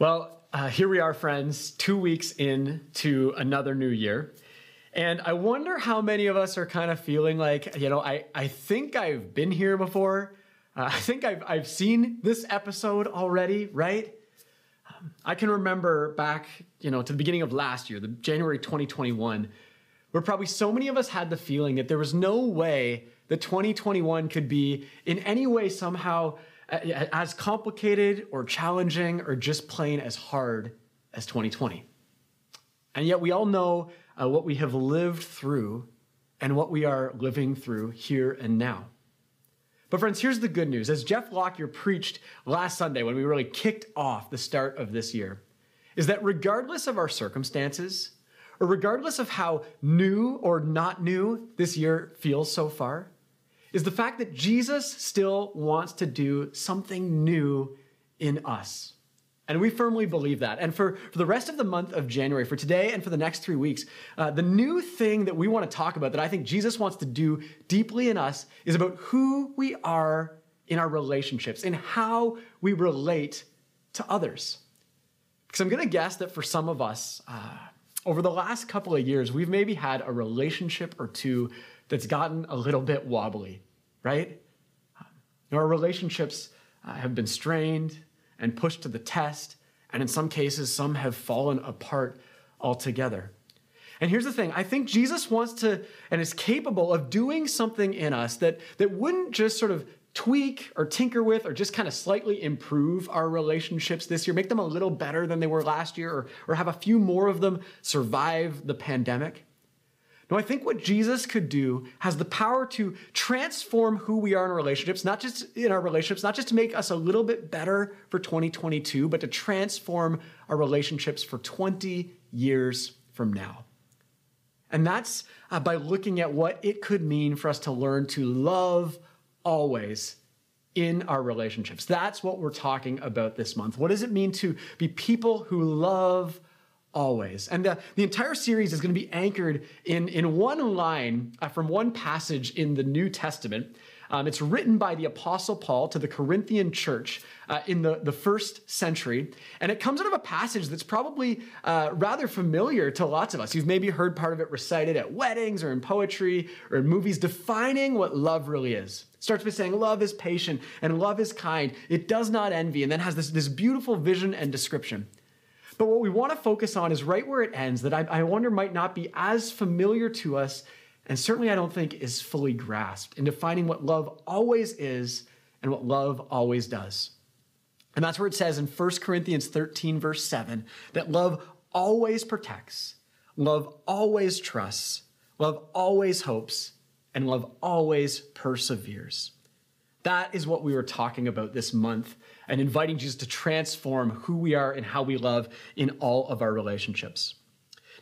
Well, uh, here we are, friends, two weeks into another new year. And I wonder how many of us are kind of feeling like, you know, I, I think I've been here before. Uh, I think I've, I've seen this episode already, right? Um, I can remember back, you know, to the beginning of last year, the January 2021, where probably so many of us had the feeling that there was no way that 2021 could be in any way somehow as complicated or challenging or just plain as hard as 2020. And yet we all know uh, what we have lived through and what we are living through here and now. But, friends, here's the good news. As Jeff Lockyer preached last Sunday when we really kicked off the start of this year, is that regardless of our circumstances, or regardless of how new or not new this year feels so far, is the fact that Jesus still wants to do something new in us. And we firmly believe that. And for, for the rest of the month of January, for today and for the next three weeks, uh, the new thing that we want to talk about that I think Jesus wants to do deeply in us is about who we are in our relationships and how we relate to others. Because I'm going to guess that for some of us, uh, over the last couple of years, we've maybe had a relationship or two that's gotten a little bit wobbly, right? Our relationships uh, have been strained and pushed to the test, and in some cases, some have fallen apart altogether. And here's the thing I think Jesus wants to and is capable of doing something in us that, that wouldn't just sort of tweak or tinker with or just kind of slightly improve our relationships this year, make them a little better than they were last year, or, or have a few more of them survive the pandemic. No, I think what Jesus could do has the power to transform who we are in relationships, not just in our relationships, not just to make us a little bit better for 2022, but to transform our relationships for 20 years from now. And that's uh, by looking at what it could mean for us to learn to love always in our relationships. That's what we're talking about this month. What does it mean to be people who love always. And the, the entire series is going to be anchored in, in one line uh, from one passage in the New Testament. Um, it's written by the Apostle Paul to the Corinthian church uh, in the, the first century. And it comes out of a passage that's probably uh, rather familiar to lots of us. You've maybe heard part of it recited at weddings or in poetry or in movies, defining what love really is. It starts by saying, Love is patient and love is kind. It does not envy, and then has this, this beautiful vision and description. But what we want to focus on is right where it ends, that I, I wonder might not be as familiar to us, and certainly I don't think is fully grasped in defining what love always is and what love always does. And that's where it says in 1 Corinthians 13, verse 7, that love always protects, love always trusts, love always hopes, and love always perseveres. That is what we were talking about this month and inviting Jesus to transform who we are and how we love in all of our relationships.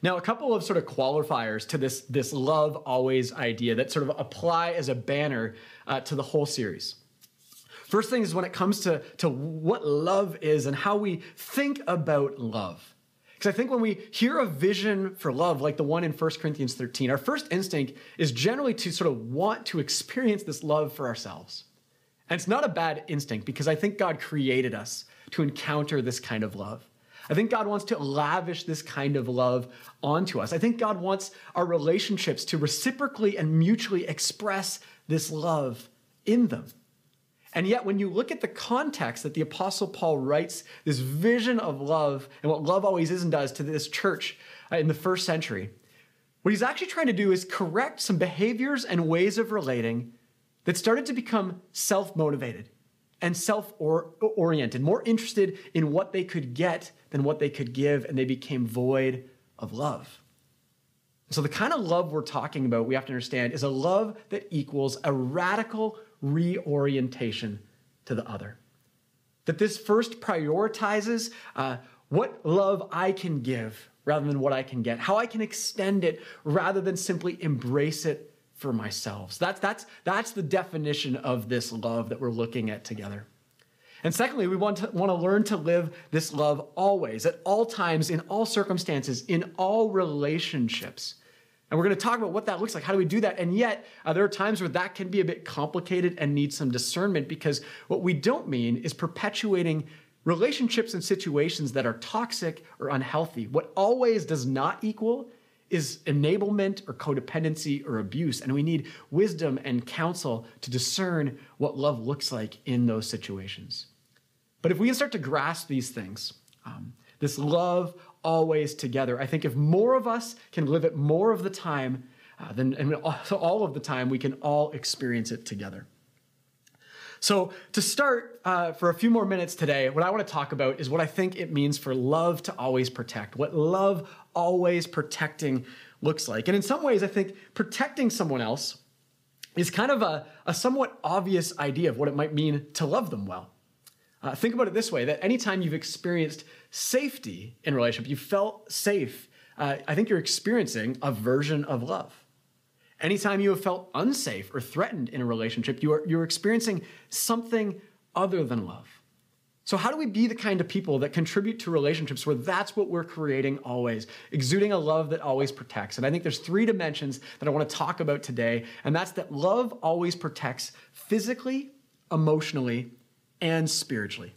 Now, a couple of sort of qualifiers to this, this love always idea that sort of apply as a banner uh, to the whole series. First thing is when it comes to, to what love is and how we think about love. Because I think when we hear a vision for love, like the one in 1 Corinthians 13, our first instinct is generally to sort of want to experience this love for ourselves. And it's not a bad instinct because I think God created us to encounter this kind of love. I think God wants to lavish this kind of love onto us. I think God wants our relationships to reciprocally and mutually express this love in them. And yet, when you look at the context that the Apostle Paul writes this vision of love and what love always is and does to this church uh, in the first century, what he's actually trying to do is correct some behaviors and ways of relating that started to become self motivated and self oriented, more interested in what they could get than what they could give, and they became void of love. So, the kind of love we're talking about, we have to understand, is a love that equals a radical reorientation to the other. That this first prioritizes uh, what love I can give rather than what I can get, how I can extend it rather than simply embrace it for myself. So that's, that's, that's the definition of this love that we're looking at together. And secondly, we want to, want to learn to live this love always, at all times, in all circumstances, in all relationships. And we're going to talk about what that looks like. How do we do that? And yet, uh, there are times where that can be a bit complicated and need some discernment because what we don't mean is perpetuating relationships and situations that are toxic or unhealthy, what always does not equal is enablement or codependency or abuse. And we need wisdom and counsel to discern what love looks like in those situations. But if we can start to grasp these things, um, this love always together, I think if more of us can live it more of the time, uh, then and all of the time, we can all experience it together. So, to start uh, for a few more minutes today, what I want to talk about is what I think it means for love to always protect, what love always protecting looks like. And in some ways, I think protecting someone else is kind of a, a somewhat obvious idea of what it might mean to love them well. Uh, think about it this way that anytime you've experienced safety in a relationship, you felt safe, uh, I think you're experiencing a version of love. Anytime you have felt unsafe or threatened in a relationship, you are, you're experiencing something other than love. So, how do we be the kind of people that contribute to relationships where that's what we're creating always, exuding a love that always protects? And I think there's three dimensions that I want to talk about today, and that's that love always protects physically, emotionally, and spiritually.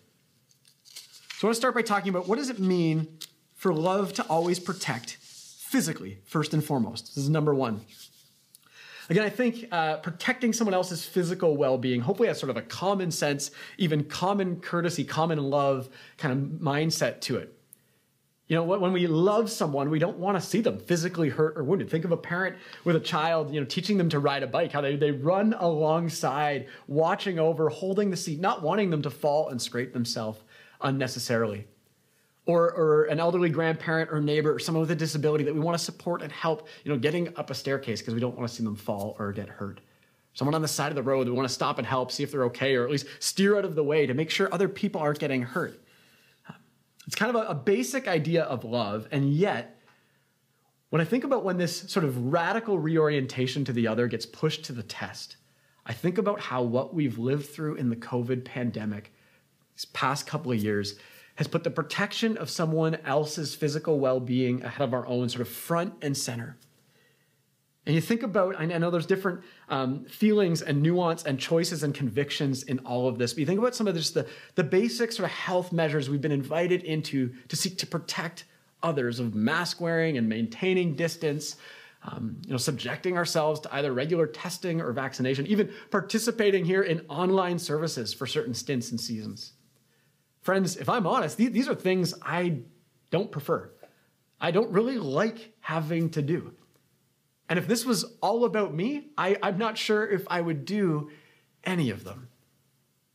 So, I want to start by talking about what does it mean for love to always protect physically, first and foremost. This is number one. Again, I think uh, protecting someone else's physical well being hopefully has sort of a common sense, even common courtesy, common love kind of mindset to it. You know, when we love someone, we don't want to see them physically hurt or wounded. Think of a parent with a child, you know, teaching them to ride a bike, how they, they run alongside, watching over, holding the seat, not wanting them to fall and scrape themselves unnecessarily or, or an elderly grandparent or neighbor or someone with a disability that we want to support and help, you know, getting up a staircase because we don't want to see them fall or get hurt. Someone on the side of the road, that we want to stop and help, see if they're okay, or at least steer out of the way to make sure other people aren't getting hurt. It's kind of a, a basic idea of love, and yet, when I think about when this sort of radical reorientation to the other gets pushed to the test, I think about how what we've lived through in the COVID pandemic these past couple of years has put the protection of someone else's physical well being ahead of our own, sort of front and center. And you think about, I know there's different um, feelings and nuance and choices and convictions in all of this, but you think about some of this, the, the basic sort of health measures we've been invited into to seek to protect others of mask wearing and maintaining distance, um, you know, subjecting ourselves to either regular testing or vaccination, even participating here in online services for certain stints and seasons. Friends, if I'm honest, these are things I don't prefer. I don't really like having to do. And if this was all about me, I, am not sure if I would do any of them.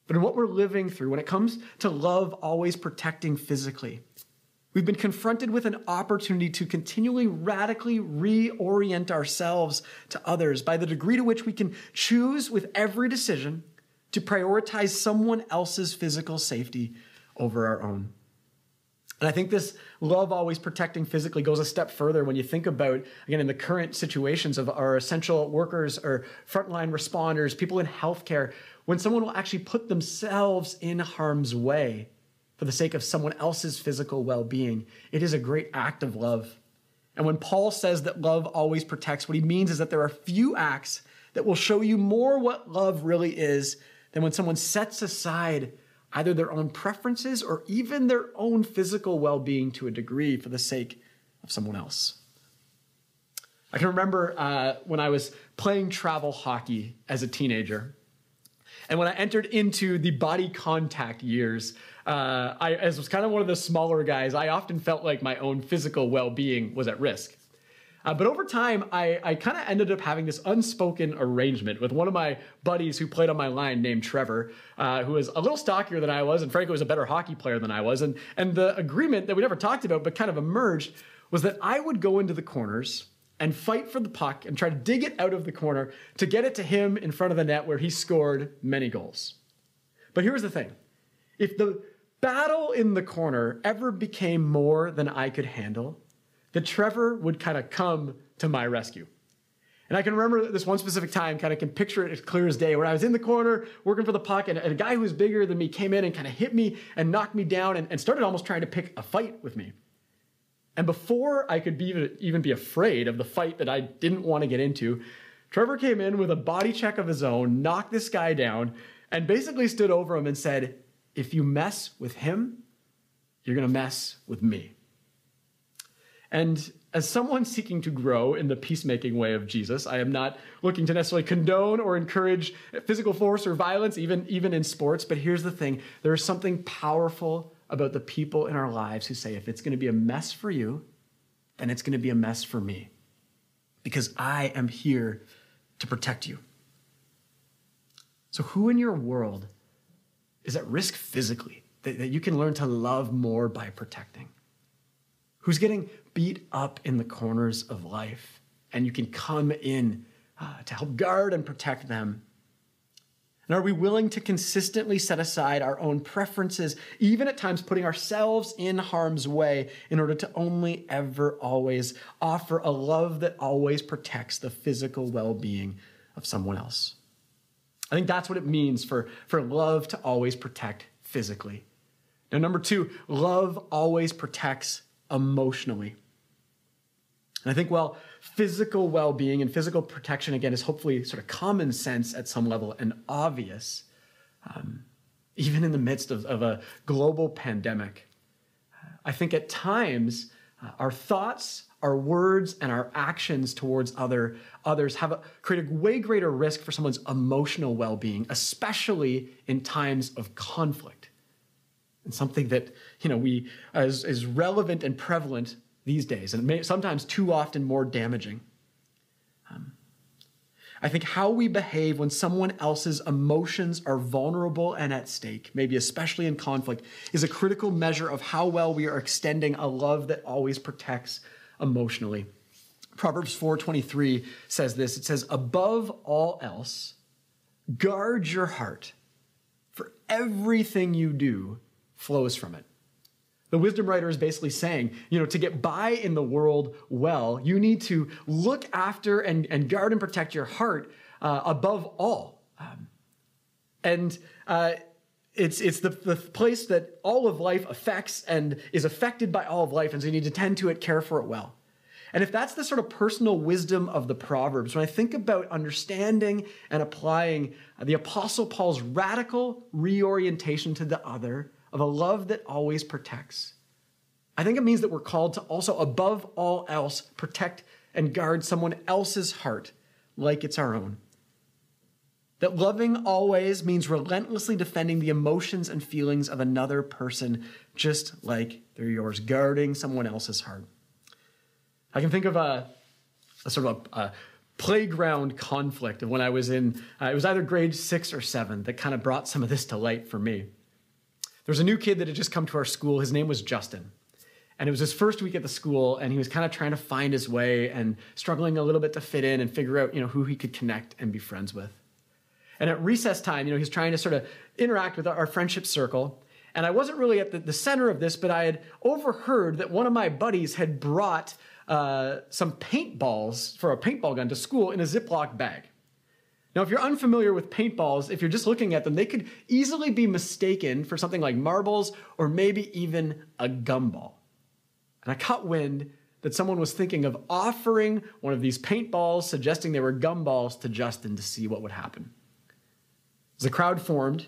But in what we're living through, when it comes to love always protecting physically, we've been confronted with an opportunity to continually radically reorient ourselves to others by the degree to which we can choose with every decision to prioritize someone else's physical safety over our own. And I think this love always protecting physically goes a step further when you think about, again, in the current situations of our essential workers or frontline responders, people in healthcare, when someone will actually put themselves in harm's way for the sake of someone else's physical well being, it is a great act of love. And when Paul says that love always protects, what he means is that there are few acts that will show you more what love really is than when someone sets aside either their own preferences or even their own physical well being to a degree for the sake of someone else. I can remember uh, when I was playing travel hockey as a teenager. And when I entered into the body contact years, uh, I, as was kind of one of the smaller guys, I often felt like my own physical well being was at risk. Uh, but over time, I, I kind of ended up having this unspoken arrangement with one of my buddies who played on my line named Trevor, uh, who was a little stockier than I was, and frankly was a better hockey player than I was. And, and the agreement that we never talked about, but kind of emerged, was that I would go into the corners and fight for the puck and try to dig it out of the corner to get it to him in front of the net where he scored many goals. But here's the thing if the battle in the corner ever became more than I could handle, that Trevor would kind of come to my rescue. And I can remember this one specific time, kind of can picture it as clear as day, where I was in the corner working for the puck, and, a guy who was bigger than me came in and kind of hit me and knocked me down and, and started almost trying to pick a fight with me. And before I could be, even be afraid of the fight that I didn't want to get into, Trevor came in with a body check of his own, knocked this guy down, and basically stood over him and said, If you mess with him, you're going to mess with me. And as someone seeking to grow in the peacemaking way of Jesus, I am not looking to necessarily condone or encourage physical force or violence, even, even in sports. But here's the thing there is something powerful about the people in our lives who say, if it's going to be a mess for you, then it's going to be a mess for me. Because I am here to protect you. So, who in your world is at risk physically that, that you can learn to love more by protecting? Who's getting beat up in the corners of life and you can come in uh, to help guard and protect them? And are we willing to consistently set aside our own preferences, even at times putting ourselves in harm's way, in order to only ever always offer a love that always protects the physical well being of someone else? I think that's what it means for, for love to always protect physically. Now, number two, love always protects emotionally. And I think, well, physical well being and physical protection, again, is hopefully sort of common sense at some level and obvious, um, even in the midst of, of, a global pandemic. I think at times, uh, our thoughts, our words, and our actions towards other, others have a, create a way greater risk for someone's emotional well being, especially in times of conflict. And something that you know we is, is relevant and prevalent these days, and may, sometimes too often more damaging. Um, I think how we behave when someone else's emotions are vulnerable and at stake, maybe especially in conflict, is a critical measure of how well we are extending a love that always protects emotionally. Proverbs 4:23 says this. It says, "Above all else, guard your heart, for everything you do flows from it." The wisdom writer is basically saying, you know, to get by in the world well, you need to look after and, and guard and protect your heart uh, above all. Um, and uh, it's, it's the, the place that all of life affects and is affected by all of life. And so you need to tend to it, care for it well. And if that's the sort of personal wisdom of the Proverbs, when I think about understanding and applying the Apostle Paul's radical reorientation to the other, of a love that always protects. I think it means that we're called to also, above all else, protect and guard someone else's heart like it's our own. That loving always means relentlessly defending the emotions and feelings of another person, just like they're yours, guarding someone else's heart. I can think of a, a sort of a, a, playground conflict of when I was in, uh, it was either grade six or seven that kind of brought some of this to light for me. There was a new kid that had just come to our school. His name was Justin. And it was his first week at the school, and he was kind of trying to find his way and struggling a little bit to fit in and figure out, you know, who he could connect and be friends with. And at recess time, you know, he's trying to sort of interact with our friendship circle. And I wasn't really at the, the center of this, but I had overheard that one of my buddies had brought uh, some paintballs for a paintball gun to school in a Ziploc bag. Now, if you're unfamiliar with paintballs, if you're just looking at them, they could easily be mistaken for something like marbles or maybe even a gumball. And I caught wind that someone was thinking of offering one of these paintballs, suggesting they were gumballs to Justin to see what would happen. As the crowd formed,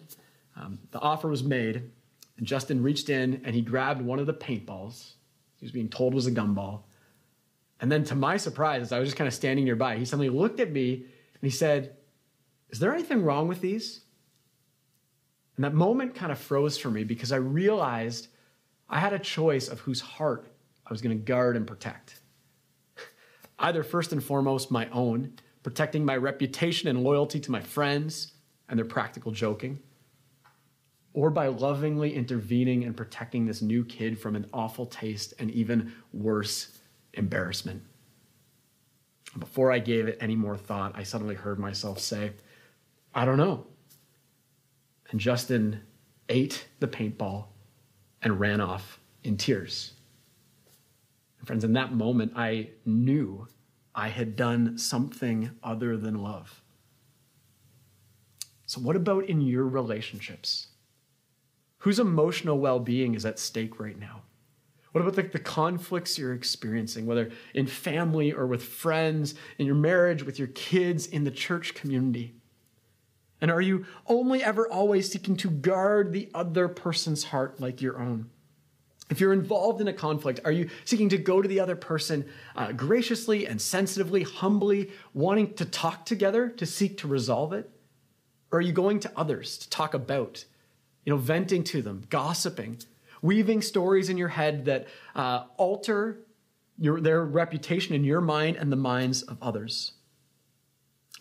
um, the offer was made, and Justin reached in and he grabbed one of the paintballs. He was being told was a gumball. And then, to my surprise, as I was just kind of standing nearby, he suddenly looked at me and he said, is there anything wrong with these? And that moment kind of froze for me because I realized I had a choice of whose heart I was going to guard and protect. Either first and foremost, my own, protecting my reputation and loyalty to my friends and their practical joking, or by lovingly intervening and protecting this new kid from an awful taste and even worse, embarrassment. Before I gave it any more thought, I suddenly heard myself say, I don't know. And Justin ate the paintball and ran off in tears. And friends, in that moment, I knew I had done something other than love. So, what about in your relationships? Whose emotional well being is at stake right now? What about the, the, conflicts you're experiencing, whether in family or with friends, in your marriage, with your kids, in the church community? And are you only ever always seeking to guard the other person's heart like your own? If you're involved in a conflict, are you seeking to go to the other person uh, graciously and sensitively, humbly, wanting to talk together to seek to resolve it? Or are you going to others to talk about, you know, venting to them, gossiping, weaving stories in your head that uh, alter your, their reputation in your mind and the minds of others?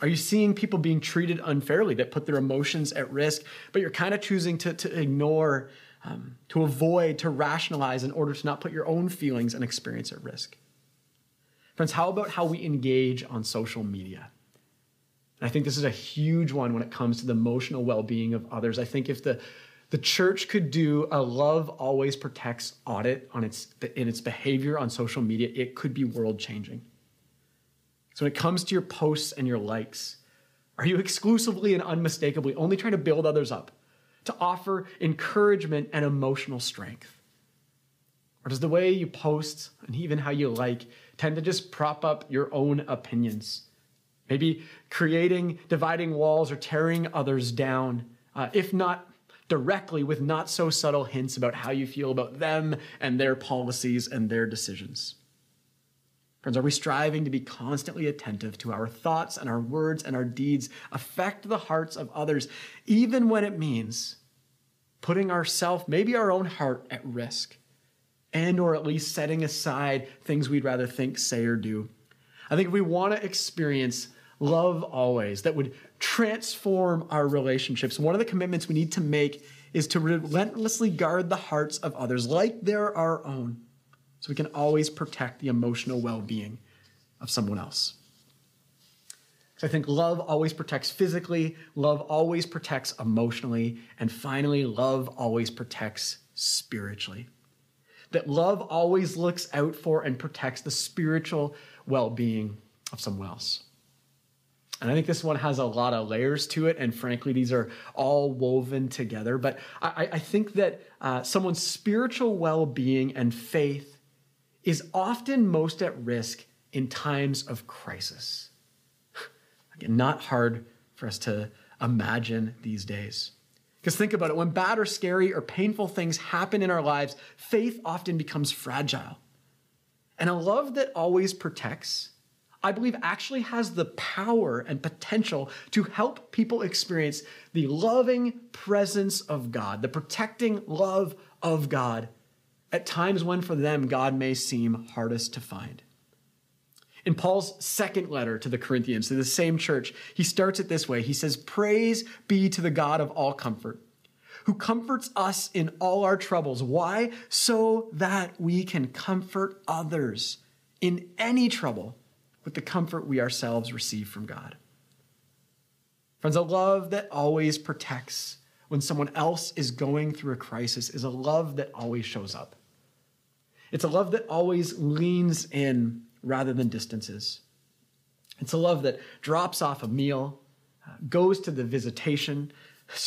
Are you seeing people being treated unfairly that put their emotions at risk, but you're kind of choosing to, to ignore, um, to avoid, to rationalize in order to not put your own feelings and experience at risk? Friends, how about how we engage on social media? And I think this is a huge one when it comes to the emotional well being of others. I think if the the church could do a love always protects audit on its in its behavior on social media it could be world changing so when it comes to your posts and your likes are you exclusively and unmistakably only trying to build others up to offer encouragement and emotional strength or does the way you post and even how you like tend to just prop up your own opinions maybe creating dividing walls or tearing others down uh, if not directly with not so subtle hints about how you feel about them and their policies and their decisions. Friends, are we striving to be constantly attentive to our thoughts and our words and our deeds affect the hearts of others, even when it means putting ourself, maybe our own heart, at risk, and or at least setting aside things we'd rather think, say, or do? I think if we want to experience love always, that would transform our relationships. One of the commitments we need to make is to relentlessly guard the hearts of others like they're our own, so we can always protect the emotional well being of someone else. So I think love always protects physically, love always protects emotionally, and finally, love always protects spiritually. That love always looks out for and protects the spiritual well being of someone else. And I think this one has a lot of layers to it. And frankly, these are all woven together. But I, I think that uh, someone's spiritual well being and faith is often most at risk in times of crisis. Again, not hard for us to imagine these days. Because think about it when bad or scary or painful things happen in our lives, faith often becomes fragile. And a love that always protects I believe actually has the power and potential to help people experience the loving presence of God, the protecting love of God at times when for them God may seem hardest to find. In Paul's second letter to the Corinthians, to the same church, he starts it this way. He says, Praise be to the God of all comfort, who comforts us in all our troubles. Why? So that we can comfort others in any trouble with the comfort we ourselves receive from God. Friends, a love that always protects when someone else is going through a crisis is a love that always shows up. It's a love that always leans in rather than distances. It's a love that drops off a meal, uh, goes to the visitation,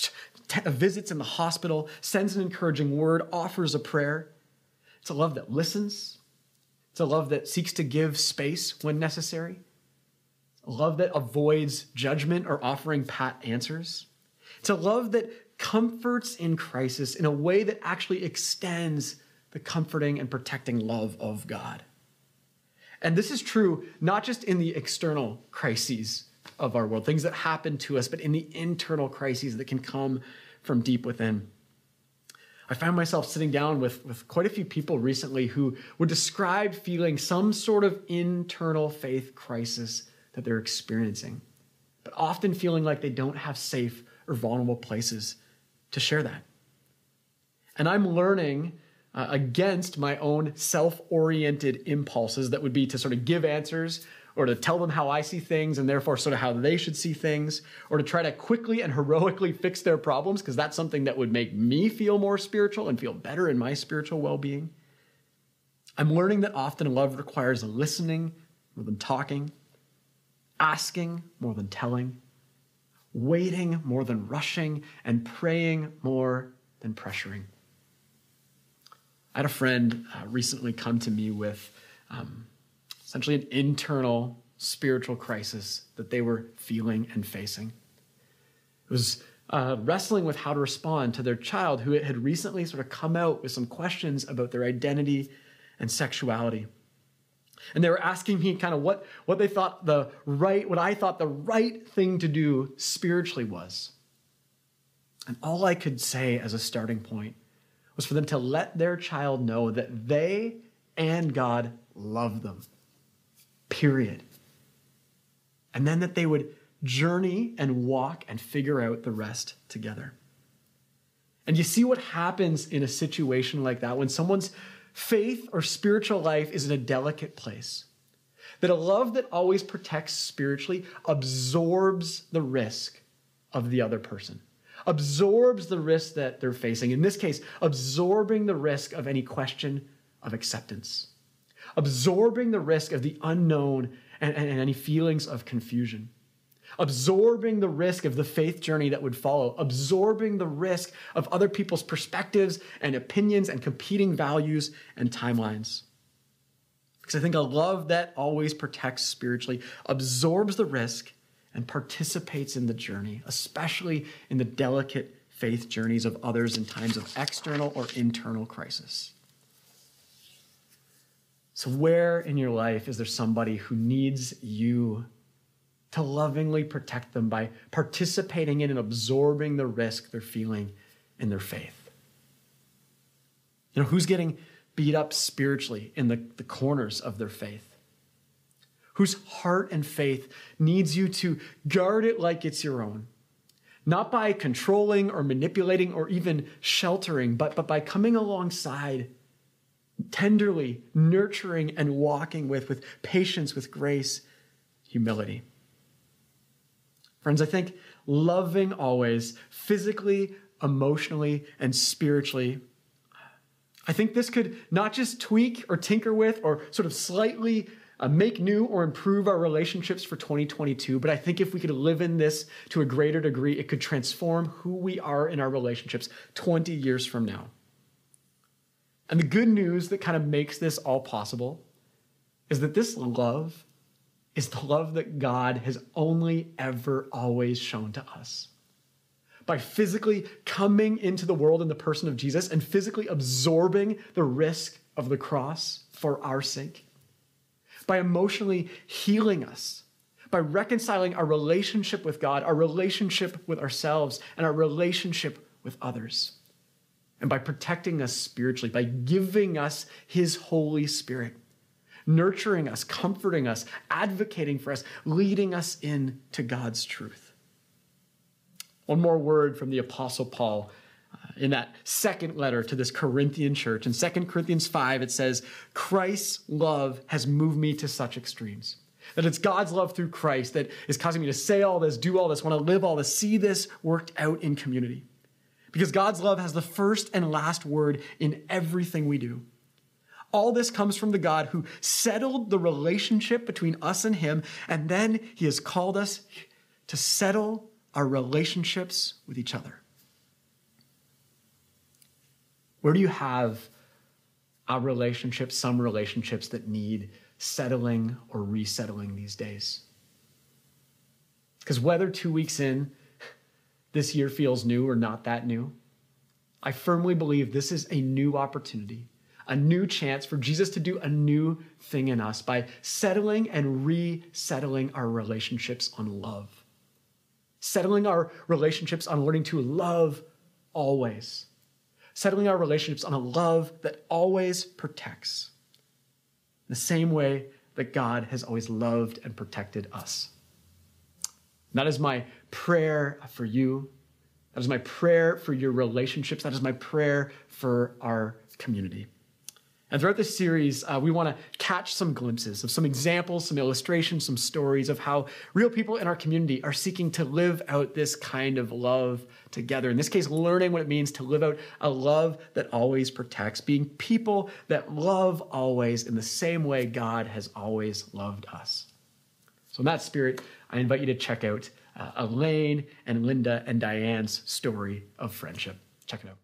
visits in the hospital, sends an encouraging word, offers a prayer. It's a love that listens, it's a love that seeks to give space when necessary, a love that avoids judgment or offering pat answers. It's a love that comforts in crisis in a way that actually extends the comforting and protecting love of God. And this is true not just in the external crises of our world, things that happen to us, but in the internal crises that can come from deep within. I found myself sitting down with, with quite a few people recently who would describe feeling some sort of internal faith crisis that they're experiencing, but often feeling like they don't have safe or vulnerable places to share that. And I'm learning uh, against my own self oriented impulses that would be to sort of give answers or to tell them how I see things and therefore sort of how they should see things, or to try to quickly and heroically fix their problems, because that's something that would make me feel more spiritual and feel better in my spiritual well being. I'm learning that often love requires listening more than talking, asking more than telling, waiting more than rushing, and praying more than pressuring. I had a friend uh, recently come to me with um, essentially an internal spiritual crisis that they were feeling and facing. It was uh, wrestling with how to respond to their child who had recently sort of come out with some questions about their identity and sexuality. And they were asking me kind of what, what they thought the right, what I thought the right thing to do spiritually was. And all I could say as a starting point was for them to let their child know that they and God love them. Period. And then that they would journey and walk and figure out the rest together. And you see what happens in a situation like that when someone's faith or spiritual life is in a delicate place. That a love that always protects spiritually absorbs the risk of the other person, absorbs the risk that they're facing. In this case, absorbing the risk of any question of acceptance, absorbing the risk of the unknown and, and, and any feelings of confusion absorbing the risk of the faith journey that would follow, absorbing the risk of other people's perspectives and opinions and competing values and timelines. Because I think a love that always protects spiritually absorbs the risk and participates in the journey, especially in the delicate faith journeys of others in times of external or internal crisis. So, where in your life is there somebody who needs you to lovingly protect them by participating in and absorbing the risk they're feeling in their faith. You know, who's getting beat up spiritually in the, the corners of their faith? Whose heart and faith needs you to guard it like it's your own? Not by controlling or manipulating or even sheltering, but, but by coming alongside, tenderly nurturing and walking with, with patience, with grace, humility. Friends, I think loving always, physically, emotionally, and spiritually, I think this could not just tweak or tinker with or sort of slightly uh, make new or improve our relationships for 2022, but I think if we could live in this to a greater degree, it could transform who we are in our relationships 20 years from now. And the good news that kind of makes this all possible is that this love is the love that God has only ever always shown to us. By physically coming into the world in the person of Jesus and physically absorbing the risk of the cross for our sake. By emotionally healing us. By reconciling our relationship with God, our relationship with ourselves, and our relationship with others. And by protecting us spiritually, by giving us His Holy Spirit nurturing us, comforting us, advocating for us, leading us into God's truth. One more word from the Apostle Paul in that second letter to this Corinthian church. In 2 Corinthians 5, it says, Christ's love has moved me to such extremes. That it's God's love through Christ that is causing me to say all this, do all this, want to live all this, see this worked out in community. Because God's love has the first and last word in everything we do. All this comes from the God who settled the relationship between us and Him, and then He has called us to settle our relationships with each other. Where do you have our relationships, some relationships that need settling or resettling these days? Because whether two weeks in this year feels new or not that new, I firmly believe this is a new opportunity a new chance for Jesus to do a new thing in us by settling and resettling our relationships on love. Settling our relationships on learning to love always. Settling our relationships on a love that always protects. The same way that God has always loved and protected us. And that is my prayer for you. That is my prayer for your relationships. That is my prayer for our community. And throughout this series, uh, we want to catch some glimpses of some examples, some illustrations, some stories of how real people in our community are seeking to live out this kind of love together. In this case, learning what it means to live out a love that always protects, being people that love always in the same way God has always loved us. So, in that spirit, I invite you to check out uh, Elaine and Linda and Diane's story of friendship. Check it out.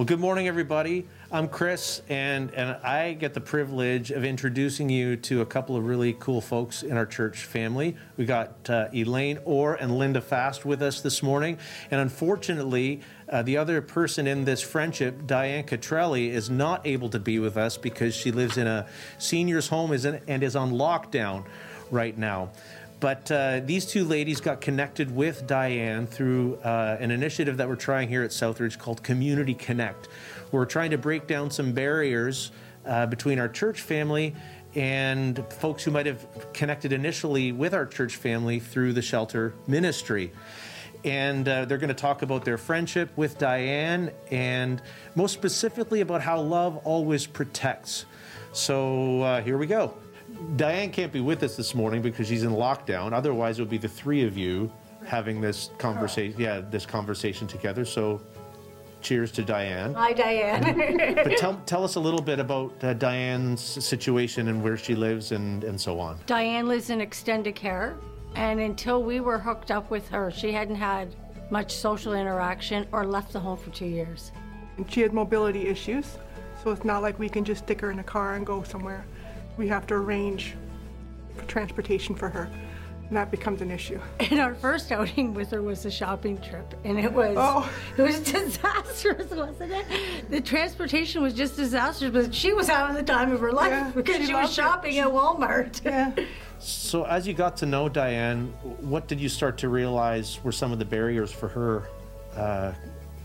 Well, good morning, everybody. I'm Chris, and, and I get the privilege of introducing you to a couple of really cool folks in our church family. We got uh, Elaine Orr and Linda Fast with us this morning, and unfortunately, uh, the other person in this friendship, Diane Catrelli, is not able to be with us because she lives in a senior's home and is on lockdown right now. But uh, these two ladies got connected with Diane through uh, an initiative that we're trying here at Southridge called Community Connect. We're trying to break down some barriers uh, between our church family and folks who might have connected initially with our church family through the shelter ministry. And uh, they're going to talk about their friendship with Diane and most specifically about how love always protects. So uh, here we go. Diane can't be with us this morning because she's in lockdown. Otherwise, it would be the three of you having this conversation. Yeah, this conversation together. So, cheers to Diane. Hi, Diane. but tell, tell us a little bit about uh, Diane's situation and where she lives and, and so on. Diane lives in extended care, and until we were hooked up with her, she hadn't had much social interaction or left the home for two years. And she had mobility issues, so it's not like we can just stick her in a car and go somewhere we have to arrange for transportation for her. And that becomes an issue. And our first outing with her was a shopping trip, and it was oh. it was disastrous, wasn't it? The transportation was just disastrous, but she was having the time of her life yeah, because she, she was shopping it. at Walmart. Yeah. So, as you got to know Diane, what did you start to realize were some of the barriers for her uh,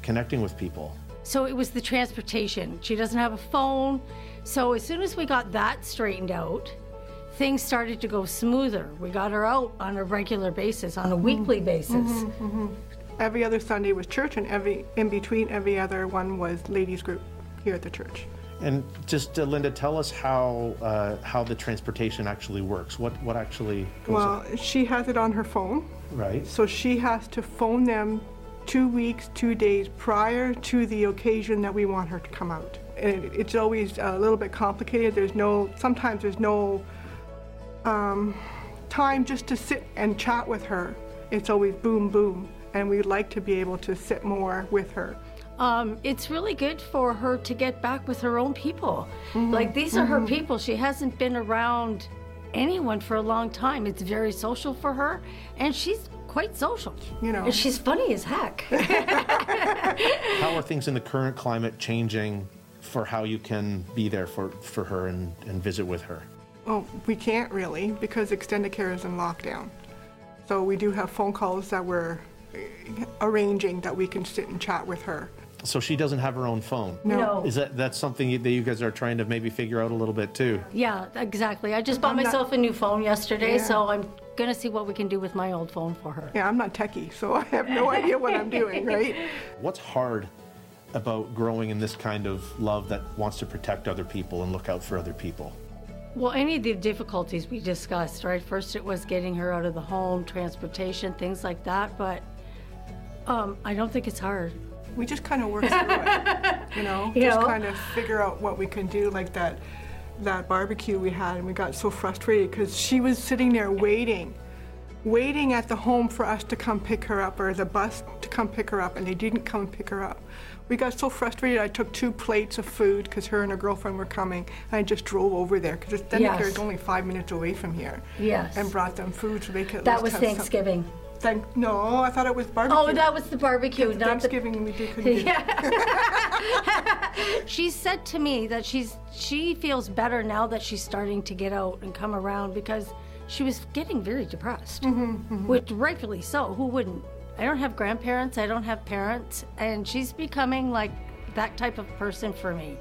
connecting with people? So, it was the transportation. She doesn't have a phone. So as soon as we got that straightened out, things started to go smoother. We got her out on a regular basis, on a weekly mm-hmm. basis. Mm-hmm, mm-hmm. Every other Sunday was church, and every in between every other one was ladies group here at the church. And just uh, Linda, tell us how uh, how the transportation actually works. What what actually? Goes on? well, she has it on her phone. Right. So she has to phone them two weeks, two days prior to the occasion that we want her to come out and it's always a little bit complicated. There's no, sometimes there's no um, time just to sit and chat with her. It's always boom, boom, and we'd like to be able to sit more with her. Um, it's really good for her to get back with her own people. Mm-hmm. Like these are mm-hmm. her people. She hasn't been around anyone for a long time. It's very social for her, and she's quite social. You know, and she's funny as heck. How are things in the current climate changing for how you can be there for, for her and, and visit with her? Well, we can't really because extended care is in lockdown. So we do have phone calls that we're eh, arranging that we can sit and chat with her. So she doesn't have her own phone. No. Is that that's something that you guys are trying to maybe figure out a little bit too? Yeah, exactly. I just bought I'm myself not, a new phone yesterday, yeah. so I'm gonna see what we can do with my old phone for her. Yeah, I'm not techie, so I have no idea what I'm doing, right? What's hard about growing in this kind of love that wants to protect other people and look out for other people? Well, any of the difficulties we discussed, right? First, it was getting her out of the home, transportation, things like that. But um, I don't think it's hard. We just kind of work through it, you know. You just know? kind of figure out what we can do, like that that barbecue we had, and we got so frustrated because she was sitting there waiting waiting at the home for us to come pick her up or the bus to come pick her up and they didn't come pick her up. We got so frustrated I took two plates of food because her and her girlfriend were coming and I just drove over there because it's yes. is only five minutes away from here. Yes. And brought them food so they could That was Thanksgiving. Thank, no, I thought it was barbecue. Oh, that was the barbecue, not Thanksgiving the... we did. Couldn't yeah. she said to me that she's she feels better now that she's starting to get out and come around because she was getting very depressed, mm-hmm, mm-hmm. which rightfully so. Who wouldn't? I don't have grandparents, I don't have parents, and she's becoming like that type of person for me.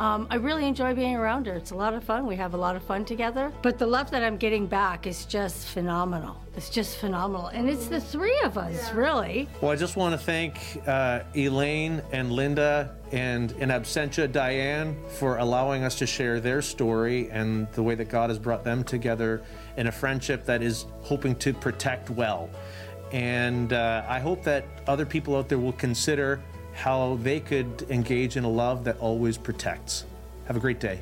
Um, I really enjoy being around her. It's a lot of fun. We have a lot of fun together. But the love that I'm getting back is just phenomenal. It's just phenomenal. And it's the three of us, yeah. really. Well, I just want to thank uh, Elaine and Linda and in absentia Diane for allowing us to share their story and the way that God has brought them together in a friendship that is hoping to protect well. And uh, I hope that other people out there will consider how they could engage in a love that always protects. Have a great day.